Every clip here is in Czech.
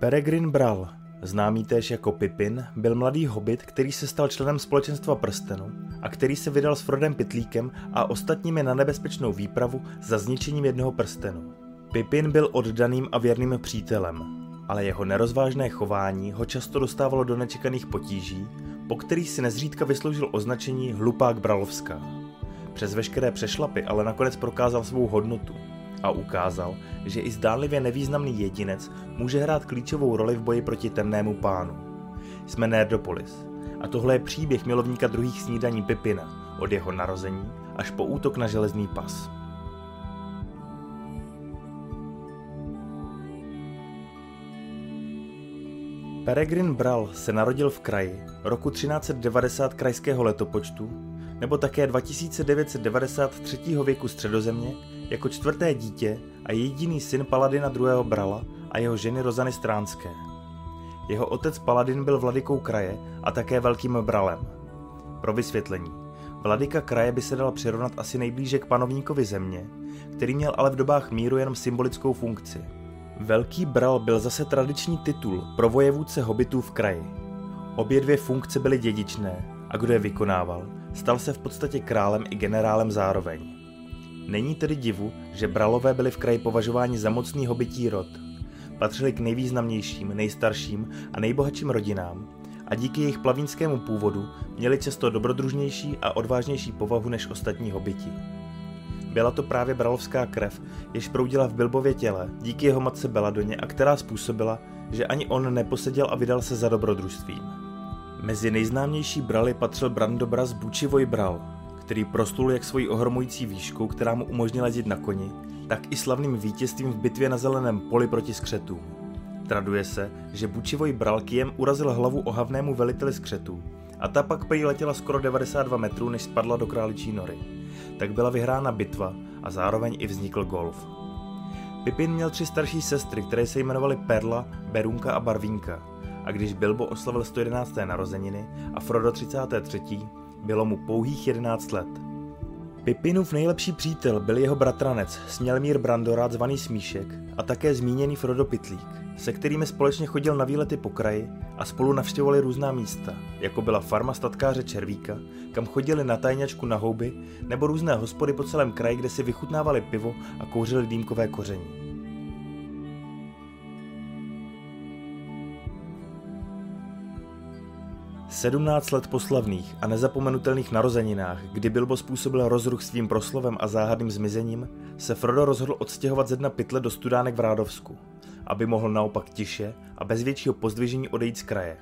Peregrin Bral, známý též jako Pippin, byl mladý hobit, který se stal členem společenstva prstenu a který se vydal s Frodem Pitlíkem a ostatními na nebezpečnou výpravu za zničením jednoho prstenu. Pippin byl oddaným a věrným přítelem, ale jeho nerozvážné chování ho často dostávalo do nečekaných potíží, po kterých si nezřídka vysloužil označení hlupák Bralovská. Přes veškeré přešlapy ale nakonec prokázal svou hodnotu a ukázal, že i zdánlivě nevýznamný jedinec může hrát klíčovou roli v boji proti temnému pánu. Jsme Nerdopolis a tohle je příběh milovníka druhých snídaní Pipina od jeho narození až po útok na železný pas. Peregrin Bral se narodil v kraji roku 1390 krajského letopočtu nebo také 2993. věku středozemě jako čtvrté dítě a jediný syn Paladina II. Brala a jeho ženy Rozany Stránské. Jeho otec Paladin byl vladykou kraje a také velkým bralem. Pro vysvětlení. Vladyka kraje by se dal přirovnat asi nejblíže k panovníkovi země, který měl ale v dobách míru jenom symbolickou funkci. Velký bral byl zase tradiční titul pro vojevůdce hobitů v kraji. Obě dvě funkce byly dědičné a kdo je vykonával, stal se v podstatě králem i generálem zároveň. Není tedy divu, že Bralové byli v kraji považováni za mocný hobití rod. Patřili k nejvýznamnějším, nejstarším a nejbohatším rodinám a díky jejich plavínskému původu měli často dobrodružnější a odvážnější povahu než ostatní hobiti. Byla to právě bralovská krev, jež proudila v Bilbově těle díky jeho matce Beladoně a která způsobila, že ani on neposeděl a vydal se za dobrodružstvím. Mezi nejznámější braly patřil Brandobraz Bučivoj Bral, který proslul jak svojí ohromující výškou, která mu umožnila jezdit na koni, tak i slavným vítězstvím v bitvě na zeleném poli proti skřetům. Traduje se, že Bučivoj Bral kijem urazil hlavu ohavnému veliteli skřetů a ta pak prý letěla skoro 92 metrů, než spadla do králičí nory. Tak byla vyhrána bitva a zároveň i vznikl golf. Pipin měl tři starší sestry, které se jmenovaly Perla, Berunka a Barvínka. A když Bilbo oslavil 111. narozeniny a Frodo 33. bylo mu pouhých 11 let. Pipinův nejlepší přítel byl jeho bratranec Smělmír Brandorát zvaný Smíšek a také zmíněný Frodo Pitlík, se kterými společně chodil na výlety po kraji a spolu navštěvovali různá místa, jako byla farma statkáře Červíka, kam chodili na tajňačku na houby, nebo různé hospody po celém kraji, kde si vychutnávali pivo a kouřili dýmkové koření. 17 let po slavných a nezapomenutelných narozeninách, kdy Bilbo způsobil rozruch svým proslovem a záhadným zmizením, se Frodo rozhodl odstěhovat ze dna pytle do studánek v Rádovsku, aby mohl naopak tiše a bez většího pozdvižení odejít z kraje.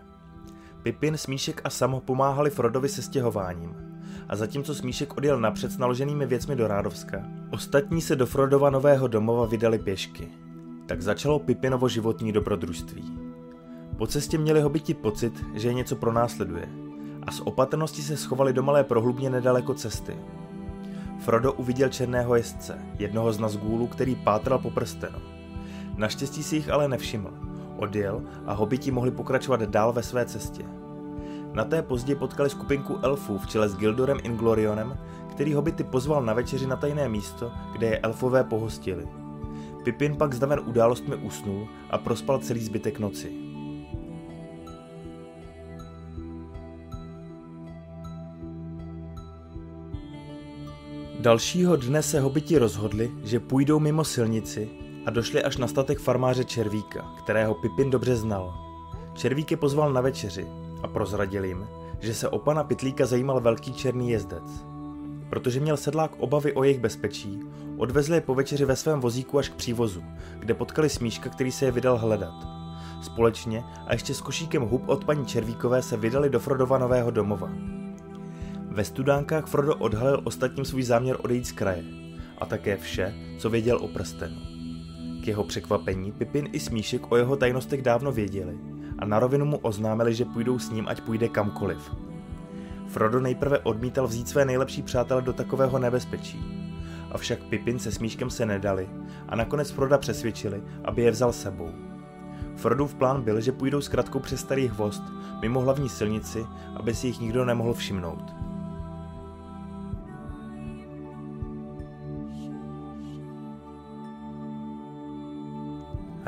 Pipin, Smíšek a Sam pomáhali Frodovi se stěhováním. A zatímco Smíšek odjel napřed s naloženými věcmi do Rádovska, ostatní se do Frodova nového domova vydali pěšky. Tak začalo Pipinovo životní dobrodružství. Po cestě měli hobiti pocit, že je něco pronásleduje a z opatrnosti se schovali do malé prohlubně nedaleko cesty. Frodo uviděl černého jezdce, jednoho z Nazgûlů, který pátral po prstenu. Naštěstí si jich ale nevšiml. Odjel a hobiti mohli pokračovat dál ve své cestě. Na té později potkali skupinku elfů v čele s Gildorem Inglorionem, který hobity pozval na večeři na tajné místo, kde je elfové pohostili. Pipin pak zdaven událostmi usnul a prospal celý zbytek noci. Dalšího dne se hobiti rozhodli, že půjdou mimo silnici a došli až na statek farmáře Červíka, kterého Pipin dobře znal. Červík je pozval na večeři a prozradil jim, že se o pana Pitlíka zajímal velký černý jezdec. Protože měl sedlák obavy o jejich bezpečí, odvezli je po večeři ve svém vozíku až k přívozu, kde potkali Smíška, který se je vydal hledat. Společně a ještě s košíkem hub od paní Červíkové se vydali do Frodova nového domova. Ve studánkách Frodo odhalil ostatním svůj záměr odejít z kraje a také vše, co věděl o prstenu. K jeho překvapení Pipin i Smíšek o jeho tajnostech dávno věděli a na rovinu mu oznámili, že půjdou s ním, ať půjde kamkoliv. Frodo nejprve odmítal vzít své nejlepší přátele do takového nebezpečí. Avšak Pipin se Smíškem se nedali a nakonec Froda přesvědčili, aby je vzal sebou. Frodův plán byl, že půjdou s kratkou přes starý hvost, mimo hlavní silnici, aby si jich nikdo nemohl všimnout.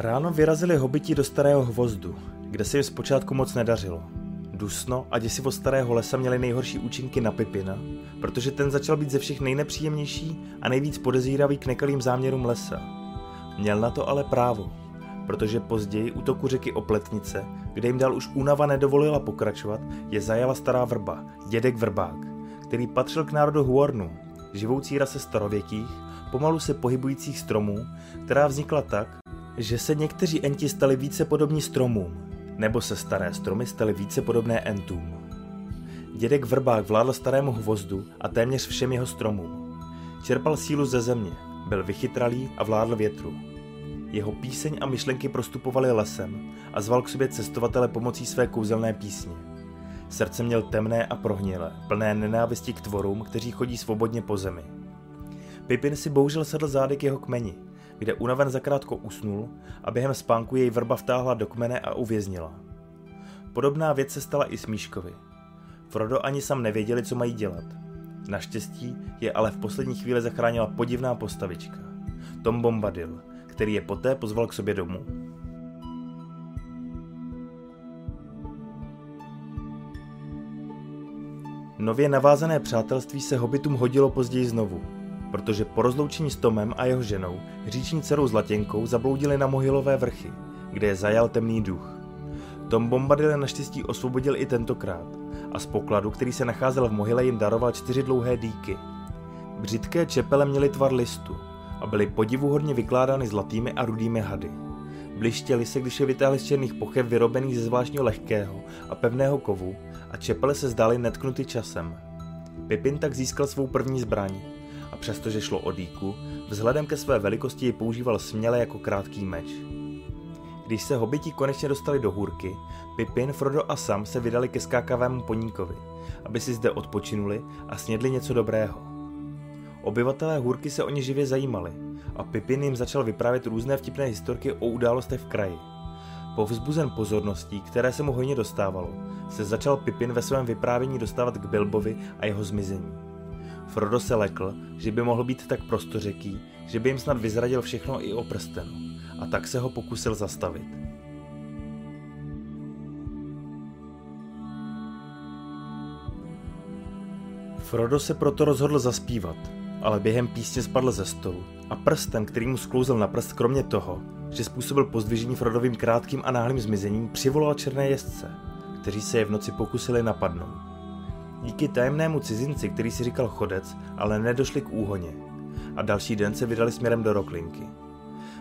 Ráno vyrazili hobiti do starého hvozdu, kde se jim zpočátku moc nedařilo. Dusno a děsivo starého lesa měly nejhorší účinky na Pipina, protože ten začal být ze všech nejnepříjemnější a nejvíc podezíravý k nekalým záměrům lesa. Měl na to ale právo, protože později u toku řeky Opletnice, kde jim dal už únava nedovolila pokračovat, je zajala stará vrba, dědek vrbák, který patřil k národu Huornu, živoucí rase starověkých, pomalu se pohybujících stromů, která vznikla tak, že se někteří enti stali více podobní stromům, nebo se staré stromy staly více podobné entům. Dědek Vrbák vládl starému hvozdu a téměř všem jeho stromům. Čerpal sílu ze země, byl vychytralý a vládl větru. Jeho píseň a myšlenky prostupovaly lesem a zval k sobě cestovatele pomocí své kouzelné písně. Srdce měl temné a prohnilé, plné nenávisti k tvorům, kteří chodí svobodně po zemi. Pipin si bohužel sedl zády k jeho kmeni, kde unaven zakrátko usnul a během spánku jej vrba vtáhla do kmene a uvěznila. Podobná věc se stala i Smíškovi. Frodo ani sam nevěděli, co mají dělat. Naštěstí je ale v poslední chvíli zachránila podivná postavička. Tom Bombadil, který je poté pozval k sobě domů. Nově navázané přátelství se hobitům hodilo později znovu, protože po rozloučení s Tomem a jeho ženou, říční dcerou Zlatěnkou, zabloudili na Mohylové vrchy, kde je zajal temný duch. Tom Bombadil naštěstí osvobodil i tentokrát a z pokladu, který se nacházel v Mohyle, jim daroval čtyři dlouhé dýky. Břitké čepele měly tvar listu a byly podivuhodně vykládány zlatými a rudými hady. Blištěly se, když je vytáhli z černých pochev vyrobených ze zvláštního lehkého a pevného kovu a čepele se zdály netknuty časem. Pipin tak získal svou první zbraň a přestože šlo o dýku, vzhledem ke své velikosti ji používal směle jako krátký meč. Když se hobiti konečně dostali do hůrky, Pipin, Frodo a Sam se vydali ke skákavému poníkovi, aby si zde odpočinuli a snědli něco dobrého. Obyvatelé hůrky se o ně živě zajímali a Pipin jim začal vyprávět různé vtipné historky o událostech v kraji. Povzbuzen pozorností, které se mu hojně dostávalo, se začal Pipin ve svém vyprávění dostávat k Bilbovi a jeho zmizení. Frodo se lekl, že by mohl být tak prostořeký, že by jim snad vyzradil všechno i o prstenu, a tak se ho pokusil zastavit. Frodo se proto rozhodl zaspívat, ale během písně spadl ze stolu a prsten, který mu sklouzl na prst, kromě toho, že způsobil pozdvižení Frodovým krátkým a náhlým zmizením, přivolal černé jezdce, kteří se je v noci pokusili napadnout. Díky tajemnému cizinci, který si říkal chodec, ale nedošli k úhoně a další den se vydali směrem do Roklinky.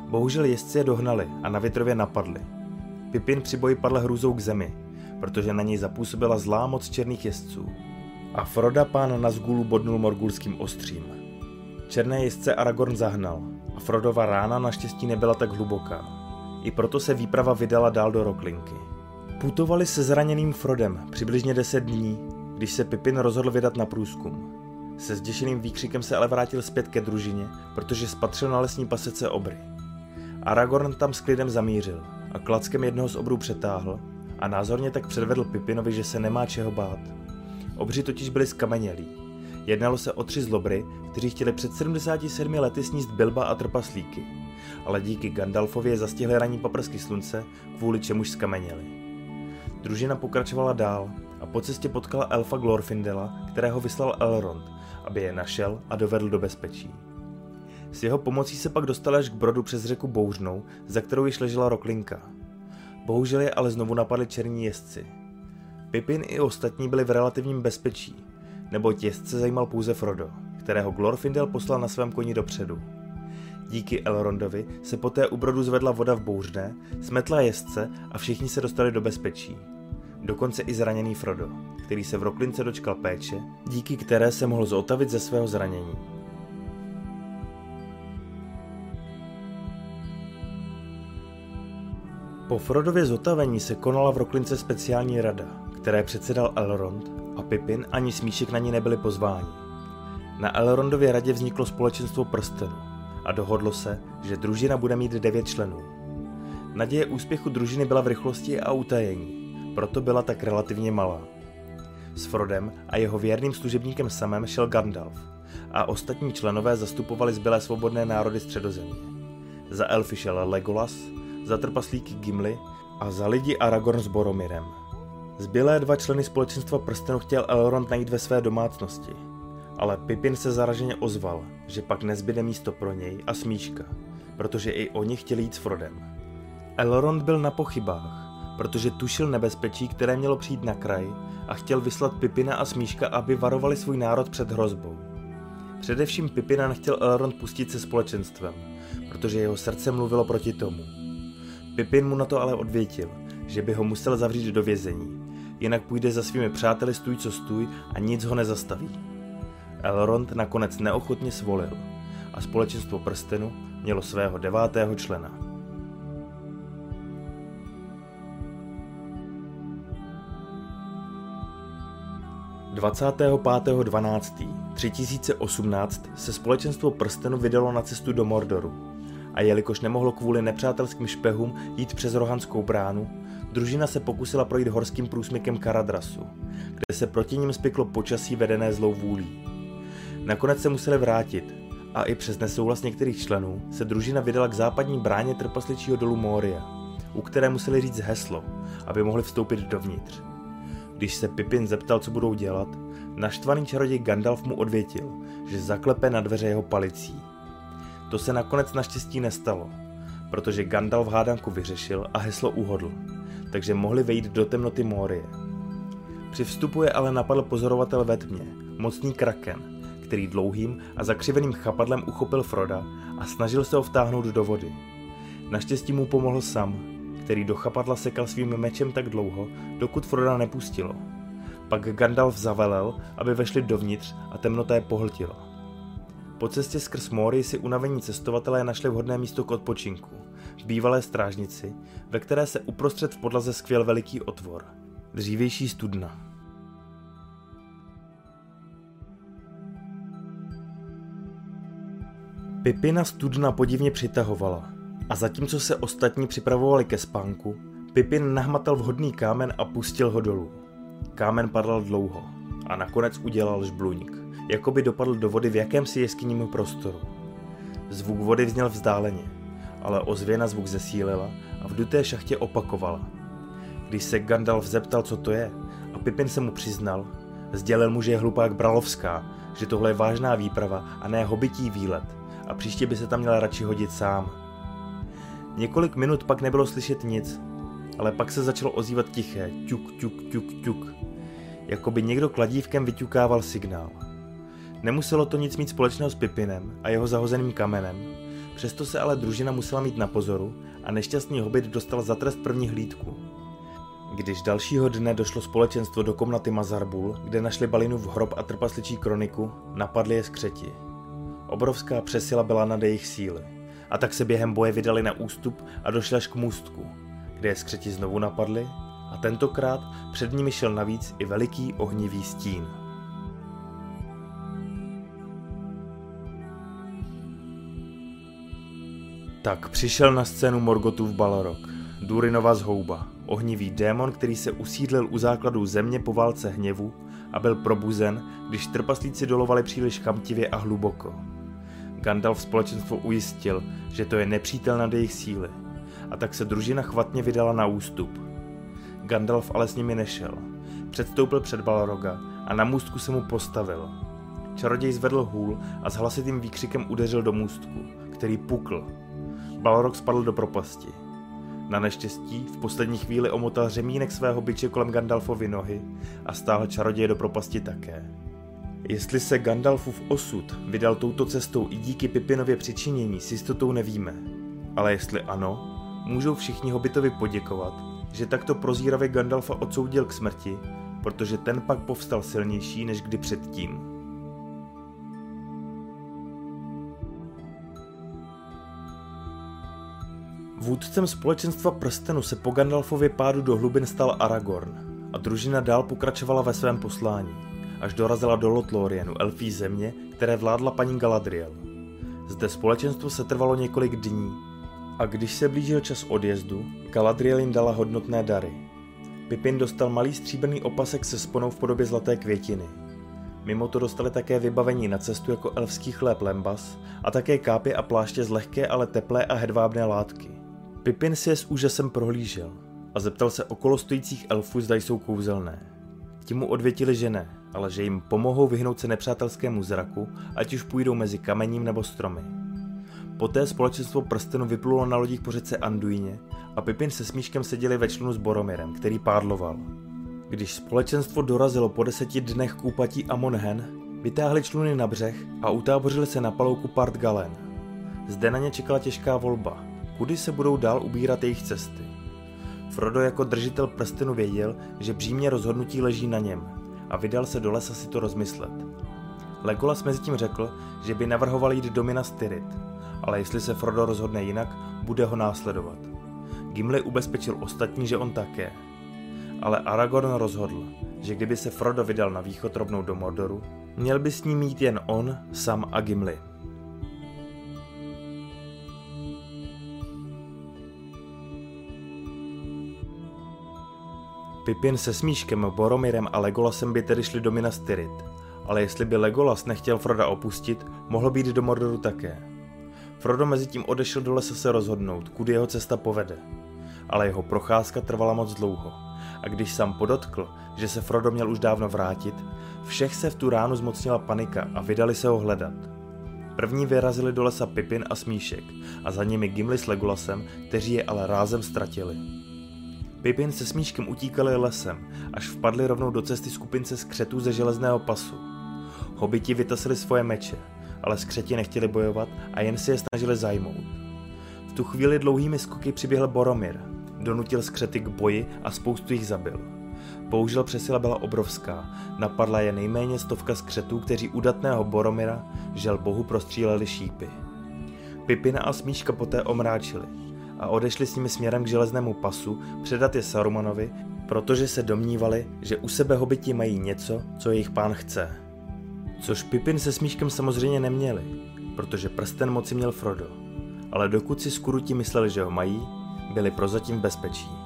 Bohužel jezdci je dohnali a na větrově napadli. Pipin při boji padl hrůzou k zemi, protože na něj zapůsobila zlá moc černých jezdců. A Froda pán Nazgulu bodnul morgulským ostřím. Černé jezdce Aragorn zahnal a Frodova rána naštěstí nebyla tak hluboká. I proto se výprava vydala dál do Roklinky. Putovali se zraněným Frodem přibližně 10 dní, když se Pipin rozhodl vydat na průzkum. Se zděšeným výkřikem se ale vrátil zpět ke družině, protože spatřil na lesní pasece obry. Aragorn tam s klidem zamířil a klackem jednoho z obrů přetáhl a názorně tak předvedl Pipinovi, že se nemá čeho bát. Obři totiž byli skamenělí. Jednalo se o tři zlobry, kteří chtěli před 77 lety sníst Bilba a trpaslíky, ale díky Gandalfovi je zastihli raní paprsky slunce, kvůli čemuž skameněli. Družina pokračovala dál a po cestě potkala elfa Glorfindela, kterého vyslal Elrond, aby je našel a dovedl do bezpečí. S jeho pomocí se pak dostal až k brodu přes řeku Bouřnou, za kterou již ležela Roklinka. Bohužel je ale znovu napadli černí jezdci. Pipin i ostatní byli v relativním bezpečí, neboť jezdce zajímal pouze Frodo, kterého Glorfindel poslal na svém koni dopředu. Díky Elrondovi se poté u brodu zvedla voda v bouřné, smetla jezdce a všichni se dostali do bezpečí. Dokonce i zraněný Frodo, který se v Roklince dočkal péče, díky které se mohl zotavit ze svého zranění. Po Frodově zotavení se konala v Roklince speciální rada, které předsedal Elrond a Pippin ani Smíšek na ní nebyli pozváni. Na Elrondově radě vzniklo společenstvo prstenu a dohodlo se, že družina bude mít devět členů. Naděje úspěchu družiny byla v rychlosti a utajení, proto byla tak relativně malá. S Frodem a jeho věrným služebníkem samem šel Gandalf a ostatní členové zastupovali zbylé svobodné národy středozemě. Za elfy šel Legolas, za trpaslíky Gimli a za lidi Aragorn s Boromirem. Zbylé dva členy společenstva prstenu chtěl Elrond najít ve své domácnosti, ale Pippin se zaraženě ozval, že pak nezbyde místo pro něj a Smíška, protože i oni chtěli jít s Frodem. Elrond byl na pochybách, protože tušil nebezpečí, které mělo přijít na kraj a chtěl vyslat Pipina a Smíška, aby varovali svůj národ před hrozbou. Především Pipina nechtěl Elrond pustit se společenstvem, protože jeho srdce mluvilo proti tomu. Pipin mu na to ale odvětil, že by ho musel zavřít do vězení, jinak půjde za svými přáteli stůj co stůj a nic ho nezastaví. Elrond nakonec neochotně svolil a společenstvo prstenu mělo svého devátého člena. 25.12.3018 se společenstvo prstenu vydalo na cestu do Mordoru a jelikož nemohlo kvůli nepřátelským špehům jít přes Rohanskou bránu, družina se pokusila projít horským průsmykem Karadrasu, kde se proti ním spiklo počasí vedené zlou vůlí. Nakonec se museli vrátit a i přes nesouhlas některých členů se družina vydala k západní bráně trpasličího dolu Moria, u které museli říct heslo, aby mohli vstoupit dovnitř. Když se Pippin zeptal, co budou dělat, naštvaný čaroděj Gandalf mu odvětil, že zaklepe na dveře jeho palicí. To se nakonec naštěstí nestalo, protože Gandalf hádanku vyřešil a heslo uhodl, takže mohli vejít do temnoty Morie. Při vstupu je ale napadl pozorovatel ve tmě, mocný kraken, který dlouhým a zakřiveným chapadlem uchopil Froda a snažil se ho vtáhnout do vody. Naštěstí mu pomohl Sam, který do chapadla sekal svým mečem tak dlouho, dokud Froda nepustilo. Pak Gandalf zavelel, aby vešli dovnitř a temnota je pohltila. Po cestě skrz Mori si unavení cestovatelé našli vhodné místo k odpočinku, v bývalé strážnici, ve které se uprostřed v podlaze skvěl veliký otvor, dřívější studna. Pipina studna podivně přitahovala, a zatímco se ostatní připravovali ke spánku, Pipin nahmatal vhodný kámen a pustil ho dolů. Kámen padal dlouho a nakonec udělal žbluník, jako by dopadl do vody v jakémsi jeskyním prostoru. Zvuk vody vzněl vzdáleně, ale ozvěna zvuk zesílila a v duté šachtě opakovala. Když se Gandalf zeptal, co to je, a Pipin se mu přiznal, sdělil mu, že je hlupák Bralovská, že tohle je vážná výprava a ne hobití výlet a příště by se tam měl radši hodit sám. Několik minut pak nebylo slyšet nic, ale pak se začalo ozývat tiché ťuk, ťuk, ťuk, ťuk, jako by někdo kladívkem vyťukával signál. Nemuselo to nic mít společného s Pipinem a jeho zahozeným kamenem, přesto se ale družina musela mít na pozoru a nešťastný hobit dostal za trest první hlídku. Když dalšího dne došlo společenstvo do komnaty Mazarbul, kde našli balinu v hrob a trpasličí kroniku, napadli je skřeti. Obrovská přesila byla nad jejich síly a tak se během boje vydali na ústup a došli až k můstku, kde je skřeti znovu napadli a tentokrát před nimi šel navíc i veliký ohnivý stín. Tak přišel na scénu Morgotův Balrog, Durinova zhouba, ohnivý démon, který se usídlil u základů země po válce hněvu a byl probuzen, když trpaslíci dolovali příliš chamtivě a hluboko. Gandalf společenstvo ujistil, že to je nepřítel nad jejich síly, a tak se družina chvatně vydala na ústup. Gandalf ale s nimi nešel. Předstoupil před Balroga a na můstku se mu postavil. Čaroděj zvedl hůl a s hlasitým výkřikem udeřil do můstku, který pukl. Balrog spadl do propasti. Na neštěstí v poslední chvíli omotal řemínek svého byče kolem Gandalfovy nohy a stáhl čaroděje do propasti také. Jestli se Gandalfův osud vydal touto cestou i díky Pipinově přičinění, s jistotou nevíme. Ale jestli ano, můžou všichni Hobbitovi poděkovat, že takto prozíravě Gandalfa odsoudil k smrti, protože ten pak povstal silnější než kdy předtím. Vůdcem společenstva prstenu se po Gandalfově pádu do hlubin stal Aragorn a družina dál pokračovala ve svém poslání až dorazila do Lotlorienu, elfí země, které vládla paní Galadriel. Zde společenstvo se trvalo několik dní a když se blížil čas odjezdu, Galadriel jim dala hodnotné dary. Pipin dostal malý stříbrný opasek se sponou v podobě zlaté květiny. Mimo to dostali také vybavení na cestu jako elfský chléb lembas a také kápy a pláště z lehké, ale teplé a hedvábné látky. Pipin si je s úžasem prohlížel a zeptal se okolo stojících elfů, zda jsou kouzelné. Ti mu odvětili, že ne, ale že jim pomohou vyhnout se nepřátelskému zraku, ať už půjdou mezi kamením nebo stromy. Poté společenstvo prstenu vyplulo na lodích po řece Anduině a Pipin se smíškem seděli ve člunu s Boromirem, který pádloval. Když společenstvo dorazilo po deseti dnech k úpatí Amonhen, vytáhli čluny na břeh a utábořili se na palouku Part Galen. Zde na ně čekala těžká volba, kudy se budou dál ubírat jejich cesty. Frodo jako držitel prstenu věděl, že břímě rozhodnutí leží na něm a vydal se do lesa si to rozmyslet. Legolas mezi tím řekl, že by navrhoval jít do Minas Tirith, ale jestli se Frodo rozhodne jinak, bude ho následovat. Gimli ubezpečil ostatní, že on také. Ale Aragorn rozhodl, že kdyby se Frodo vydal na východ rovnou do Mordoru, měl by s ním mít jen on, Sam a Gimli. Pipin se Smíškem, Boromirem a Legolasem by tedy šli do Minas Tirith, ale jestli by Legolas nechtěl Froda opustit, mohl být do Mordoru také. Frodo mezi tím odešel do lesa se rozhodnout, kudy jeho cesta povede. Ale jeho procházka trvala moc dlouho. A když sám podotkl, že se Frodo měl už dávno vrátit, všech se v tu ránu zmocnila panika a vydali se ho hledat. První vyrazili do lesa Pipin a Smíšek a za nimi Gimli s Legolasem, kteří je ale rázem ztratili. Pipin se Smíškem utíkali lesem, až vpadli rovnou do cesty skupince skřetů ze železného pasu. Hobiti vytasili svoje meče, ale skřeti nechtěli bojovat a jen si je snažili zajmout. V tu chvíli dlouhými skoky přiběhl Boromir, donutil skřety k boji a spoustu jich zabil. Použil přesila byla obrovská, napadla je nejméně stovka skřetů, kteří udatného Boromira, žel bohu, prostříleli šípy. Pipina a Smíška poté omráčili a odešli s nimi směrem k železnému pasu předat je Sarumanovi, protože se domnívali, že u sebe hobiti mají něco, co jejich pán chce. Což Pipin se Smíškem samozřejmě neměli, protože prsten moci měl Frodo. Ale dokud si skuruti mysleli, že ho mají, byli prozatím v bezpečí.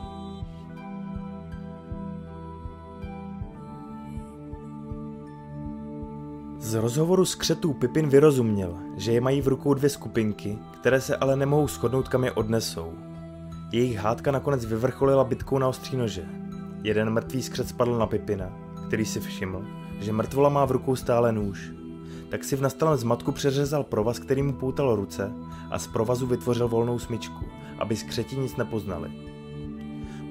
Z rozhovoru s křetů Pipin vyrozuměl, že je mají v rukou dvě skupinky, které se ale nemohou shodnout, kam je odnesou. Jejich hádka nakonec vyvrcholila bitkou na ostří nože. Jeden mrtvý skřet spadl na Pipina, který si všiml, že mrtvola má v rukou stále nůž. Tak si v nastalém zmatku přeřezal provaz, který mu poutal ruce a z provazu vytvořil volnou smyčku, aby skřeti nic nepoznali.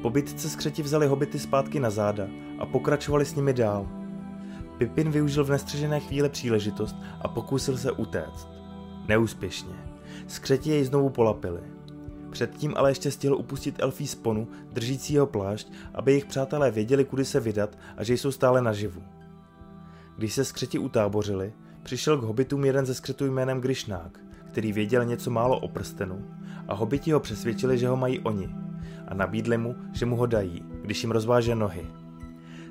Po bitce skřeti vzali hobity zpátky na záda a pokračovali s nimi dál. Pipin využil v nestřežené chvíli příležitost a pokusil se utéct. Neúspěšně. Skřeti jej znovu polapili. Předtím ale ještě stihl upustit elfí sponu, držící jeho plášť, aby jejich přátelé věděli, kudy se vydat a že jsou stále naživu. Když se skřeti utábořili, přišel k hobitům jeden ze skřetů jménem Grišnák, který věděl něco málo o prstenu a hobiti ho přesvědčili, že ho mají oni a nabídli mu, že mu ho dají, když jim rozváže nohy.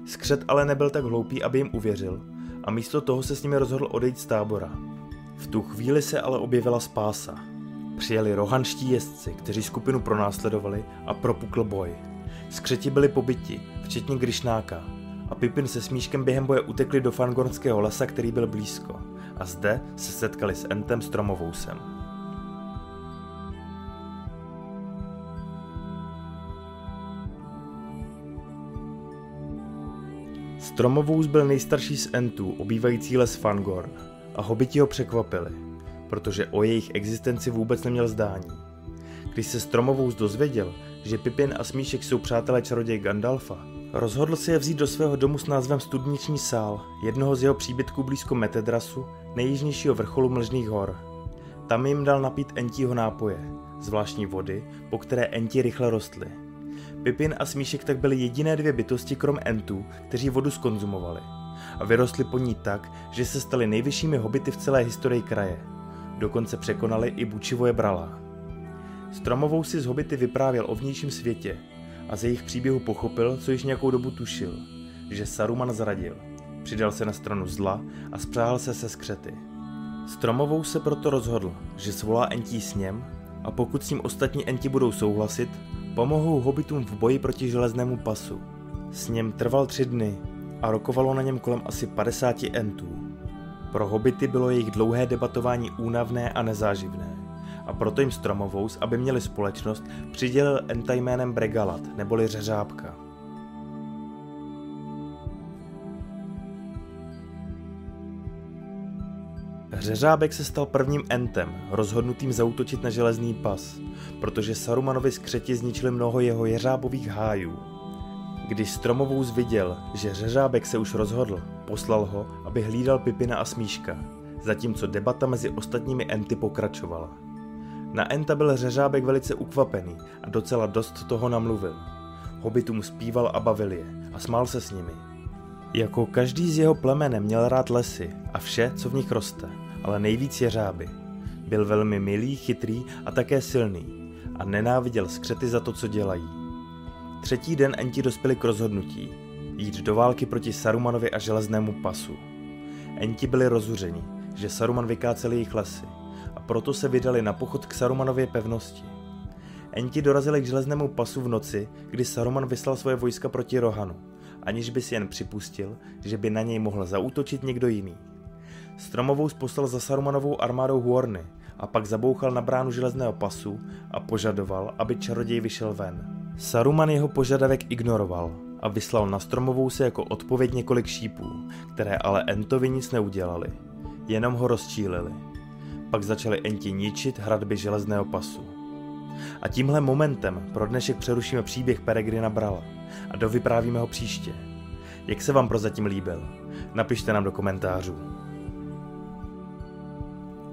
Skřet ale nebyl tak hloupý, aby jim uvěřil a místo toho se s nimi rozhodl odejít z tábora. V tu chvíli se ale objevila spása. Přijeli rohanští jezdci, kteří skupinu pronásledovali a propukl boj. Skřeti byli pobyti, včetně Grišnáka, a Pipin se Smíškem během boje utekli do Fangornského lesa, který byl blízko. A zde se setkali s Entem Stromovousem. Stromovous byl nejstarší z Entů, obývající les Fangorn, a hobiti ho překvapili, protože o jejich existenci vůbec neměl zdání. Když se Stromovous dozvěděl, že Pipin a Smíšek jsou přátelé čaroděj Gandalfa, Rozhodl se je vzít do svého domu s názvem Studniční sál, jednoho z jeho příbytků blízko Metedrasu, nejjižnějšího vrcholu Mlžných hor. Tam jim dal napít entího nápoje, zvláštní vody, po které enti rychle rostly. Pipin a Smíšek tak byly jediné dvě bytosti krom entů, kteří vodu skonzumovali. A vyrostli po ní tak, že se stali nejvyššími hobity v celé historii kraje. Dokonce překonali i Bučivoje brala. Stromovou si z hobity vyprávěl o vnějším světě, a z jejich příběhu pochopil, co již nějakou dobu tušil, že Saruman zradil. Přidal se na stranu zla a spřáhl se se skřety. Stromovou se proto rozhodl, že svolá Entí s něm a pokud s ním ostatní Enti budou souhlasit, pomohou hobitům v boji proti železnému pasu. S ním trval tři dny a rokovalo na něm kolem asi 50 Entů. Pro hobity bylo jejich dlouhé debatování únavné a nezáživné a proto jim Stromovous, aby měli společnost, přidělil enta jménem Bregalat, neboli řeřábka. Řeřábek se stal prvním entem, rozhodnutým zautočit na železný pas, protože Sarumanovi skřeti zničili mnoho jeho jeřábových hájů. Když Stromovou viděl, že Řeřábek se už rozhodl, poslal ho, aby hlídal Pipina a Smíška, zatímco debata mezi ostatními enty pokračovala. Na enta byl Řeřábek velice ukvapený a docela dost toho namluvil. Hobitům zpíval a bavil je a smál se s nimi. Jako každý z jeho plemene měl rád lesy a vše, co v nich roste, ale nejvíc jeřáby. Byl velmi milý, chytrý a také silný a nenáviděl skřety za to, co dělají. Třetí den Enti dospěli k rozhodnutí jít do války proti Sarumanovi a železnému pasu. Enti byli rozuřeni, že Saruman vykácel jejich lesy a proto se vydali na pochod k Sarumanově pevnosti. Enti dorazili k železnému pasu v noci, kdy Saruman vyslal svoje vojska proti Rohanu, aniž by si jen připustil, že by na něj mohl zaútočit někdo jiný. Stromovou poslal za Sarumanovou armádou Huorny a pak zabouchal na bránu železného pasu a požadoval, aby čaroděj vyšel ven. Saruman jeho požadavek ignoroval a vyslal na Stromovou se jako odpověď několik šípů, které ale Entovi nic neudělali. Jenom ho rozčílili. Pak začali Enti ničit hradby železného pasu. A tímhle momentem pro dnešek přerušíme příběh Peregrina Brala a dovyprávíme ho příště. Jak se vám prozatím líbil? Napište nám do komentářů.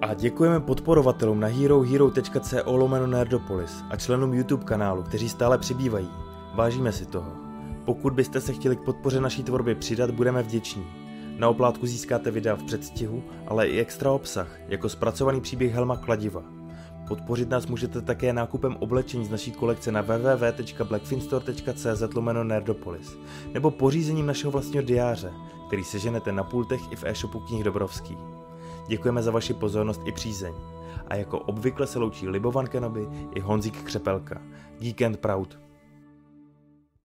A děkujeme podporovatelům na herohero.co lomeno Nerdopolis a členům YouTube kanálu, kteří stále přibývají. Vážíme si toho. Pokud byste se chtěli k podpoře naší tvorby přidat, budeme vděční. Na oplátku získáte videa v předstihu, ale i extra obsah, jako zpracovaný příběh Helma Kladiva. Podpořit nás můžete také nákupem oblečení z naší kolekce na www.blackfinstore.cz lomeno Nerdopolis nebo pořízením našeho vlastního diáře, který seženete na pultech i v e-shopu knih Dobrovský. Děkujeme za vaši pozornost i přízeň. A jako obvykle se loučí Libovan Kenobi i Honzík Křepelka. Geek and Proud.